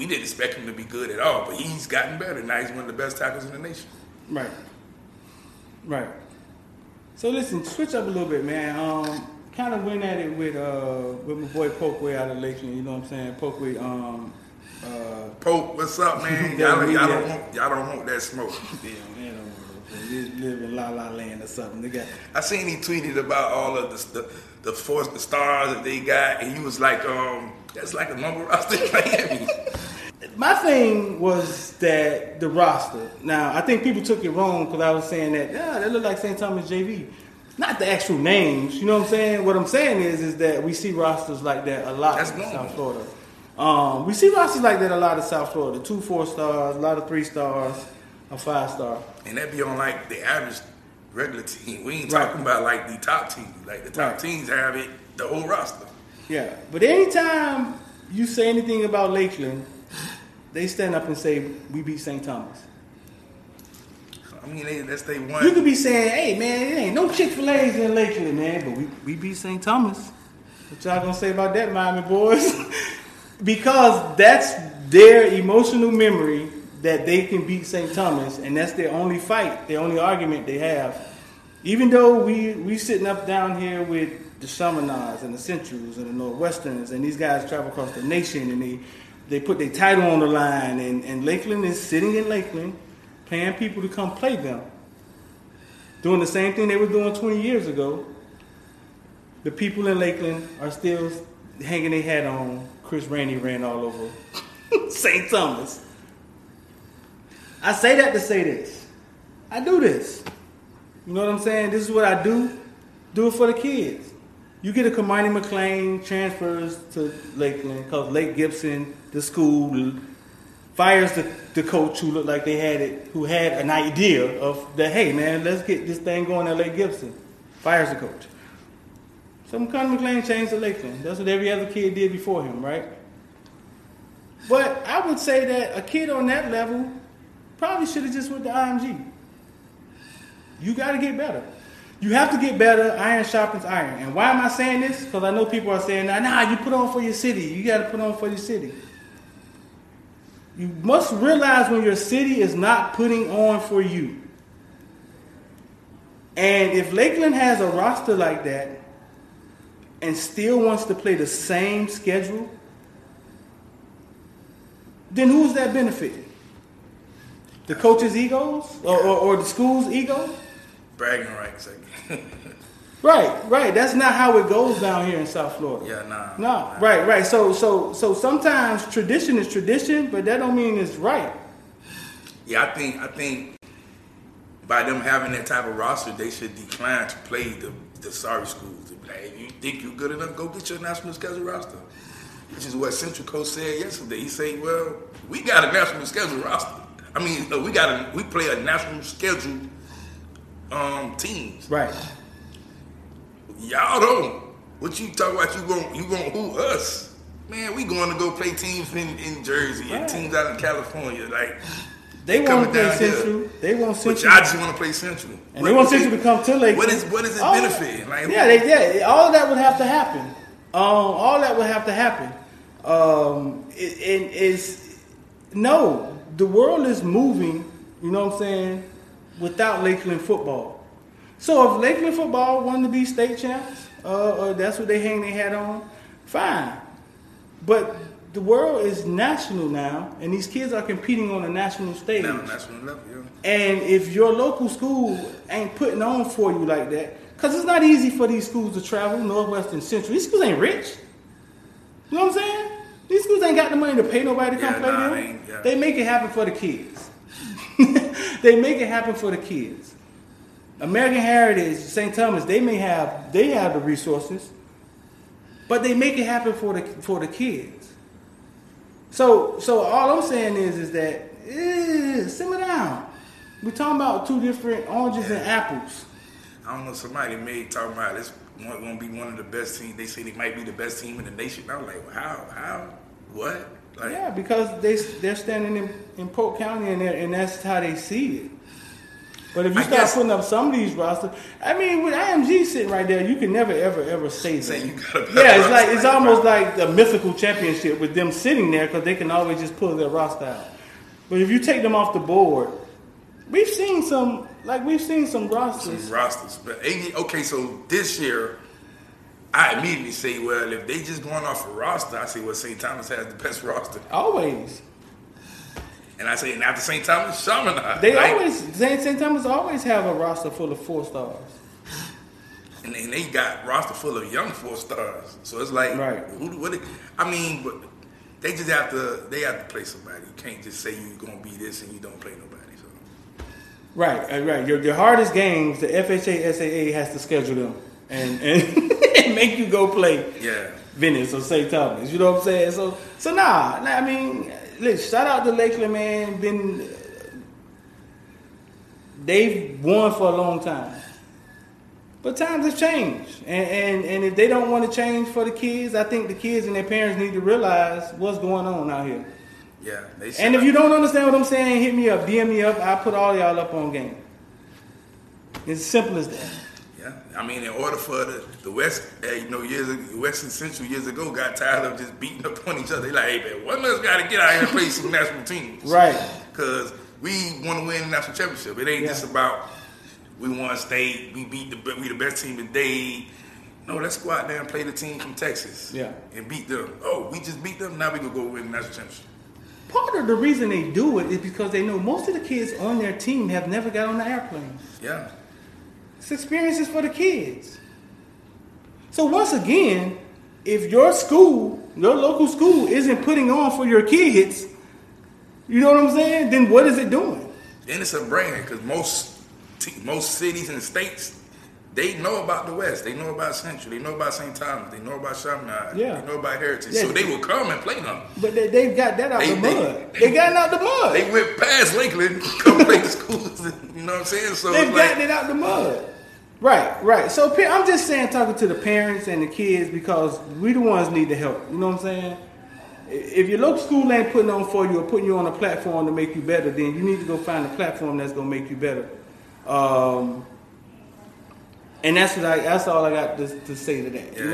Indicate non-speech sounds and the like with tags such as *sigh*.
we didn't expect him to be good at all, but he's gotten better. Now he's one of the best tackles in the nation. Right. Right. So listen, switch up a little bit, man. Um, kind of went at it with uh with my boy Pokeway out of Lakeland. You know what I'm saying? Pokeway. Um, uh, Pope, what's up, man? *laughs* y'all, y'all, don't want, y'all don't want that smoke. *laughs* yeah, man, don't live in La La Land or something. They got. I seen he tweeted about all of the the, the force, the stars that they got, and he was like, um, that's like a number roster in Miami. *laughs* My thing was that the roster. Now, I think people took it wrong because I was saying that, yeah, that look like St. Thomas JV. Not the actual names, you know what I'm saying? What I'm saying is, is that we see rosters like that a lot That's in normal. South Florida. Um, we see rosters like that a lot in South Florida. Two four stars, a lot of three stars, a five star. and that be on like the average regular team. We ain't Right. talking about like the top teams. Like the top Right. teams have it, the whole roster. Yeah, but anytime you say anything about Lakeland, they stand up and say we beat St. Thomas. I mean, they, that's they one. You could be saying, "Hey man, it ain't no Chick Fil A's in Lakeland, man," but we we beat St. Thomas. What y'all gonna say about that, Miami boys? *laughs* because that's their emotional memory that they can beat St. Thomas, and that's their only fight, their only argument they have. Even though we we sitting up down here with the Chaminades and the Centrals and the Northwesterns, and these guys travel across the nation, and they they put their title on the line, and, and Lakeland is sitting in Lakeland, paying people to come play them, doing the same thing they were doing 20 years ago. The people in Lakeland are still hanging their hat on. Chris Rainey ran all over *laughs* St. Thomas. I say that to say this. I do this. You know what I'm saying? This is what I do. Do it for the kids. You get a Kamani McLean transfers to Lakeland because Lake Gibson, the school, fires the, the coach who looked like they had it, who had an idea of that. Hey man, let's get this thing going at Lake Gibson. Fires the coach. So Kamani McLean changed to Lakeland. That's what every other kid did before him, right? But I would say that a kid on that level probably should have just went to IMG. You got to get better. You have to get better. Iron sharpens iron. And why am I saying this? Because I know people are saying, nah, nah, you put on for your city. You got to put on for your city. You must realize when your city is not putting on for you. And if Lakeland has a roster like that and still wants to play the same schedule, then who's that benefiting? The coach's egos or, or, or the school's ego? Bragging rights. *laughs* Right, right. That's not how it goes down here in South Florida. yeah, nah. No, nah. right, right. So, so, so sometimes tradition is tradition, but that don't mean it's right. Yeah, I think I think by them having that type of roster, they should decline to play the the sorry schools. Like, if you think you're good enough, go get your national schedule roster. Which is what Central Coast said yesterday. He said, "Well, we got a national schedule roster. I mean, we got a we play a national schedule um teams. Right. Y'all don't. What you talk about? You going you going who us? Man, we going to go play teams in, in Jersey and teams out in California. Like, They want to play here. Central. They want but Central. y'all just want to play Central. And they want Central to come to Lakeland. What is what is it All- benefiting? Like, yeah, they, yeah, all of that would have to happen. Um, all that would have to happen. Um, it, it is no, the world is moving. You know what I'm saying? Without Lakeland football. So if Lakeland football wanted to be state champs, uh, or that's what they hang their hat on, fine. But the world is national now, and these kids are competing on a national stage. now national level, yeah. And if your local school ain't putting on for you like that, because it's not easy for these schools to travel, Northwestern Central. These schools ain't rich. You know what I'm saying? These schools ain't got the money to pay nobody to come Yeah, play nah, them. yeah. They make it happen for the kids. They make it happen for the kids. American Heritage, St. Thomas, they may have they have the resources, but they make it happen for the for the kids. So so all I'm saying is is that eh, simmer down. We're talking about two different oranges and apples. I don't know. Somebody may talk about this going to be one of the best teams. They say they might be the best team in the nation. I'm like, how? How? What? Like, Yeah, because they they're standing in, in Polk County and and that's how they see it. But if you I start guess- putting up some of these rosters, I mean, with IMG sitting right there, you can never, ever, ever say Say that. you got a better Yeah, it's like it's almost like the mythical championship with them sitting there because they can always just pull their roster out. But if you take them off the board, we've seen some, like we've seen some rosters. some rosters. But okay, so this year, I immediately say, well, if they just going off a roster, I say, well, St. Thomas has the best *laughs* roster, Always, and I say, and after St. Thomas, Chaminade. they right? always St. St. Thomas always have a roster full of four stars. and then they got roster full of young four stars. So it's like, Right. who? What? I mean, but they just have to. They have to play somebody. You can't just say you're gonna be this and you don't play nobody. So Right, uh, right. Your, your hardest games, the FHSAA has to schedule them and and, and *laughs* make you go play yeah, Venice or St. Thomas. You know what I'm saying? So so nah, nah I mean, look, shout out to Lakeland, man. Been they've won for a long time. But times have changed. And, and and if they don't want to change for the kids, I think the kids and their parents need to realize what's going on out here. yeah. And if you don't understand what I'm saying, hit me up, DM me up. I put all y'all up on game. It's simple as that. Yeah, I mean, in order for the, the West, eh, you know, years West and Central years ago got tired of just beating up on each other. They like, hey man, one of us got to get out here and play some *laughs* national teams, Right. Because we want to win the national championship. It ain't Yeah. just about we won state, we beat the we the best team in Dade. No, let's go out there and play the team from Texas. Yeah. and beat them. Oh, we just beat them. Now we gonna go win the national championship. Part of the reason they do it is because they know most of the kids on their team have never got on the airplane. Yeah, It's experiences for the kids. So once again, if your school, your local school, isn't putting on for your kids, you know what I'm saying? Then what is it doing? Then it's a brand because most most cities and states they know about the West. They know about Central. They know about St. Thomas. They know about Chaminade. Yeah. They know about Heritage. Yeah. So they will come and play them. But they, they've got that out They- the they- mud. They, got it out the mud. They went past Lakeland, come play the schools. *laughs* You know what I'm saying? So They've it's like, gotten it out the mud. Right, right. So I'm just saying, talking to the parents and the kids because we the ones need the help. You know what I'm saying? If your local school ain't putting on for you or putting you on a platform to make you better, then you need to go find a platform that's gonna make you better. Um, and that's what I. That's all I got to, to say to that. Yeah.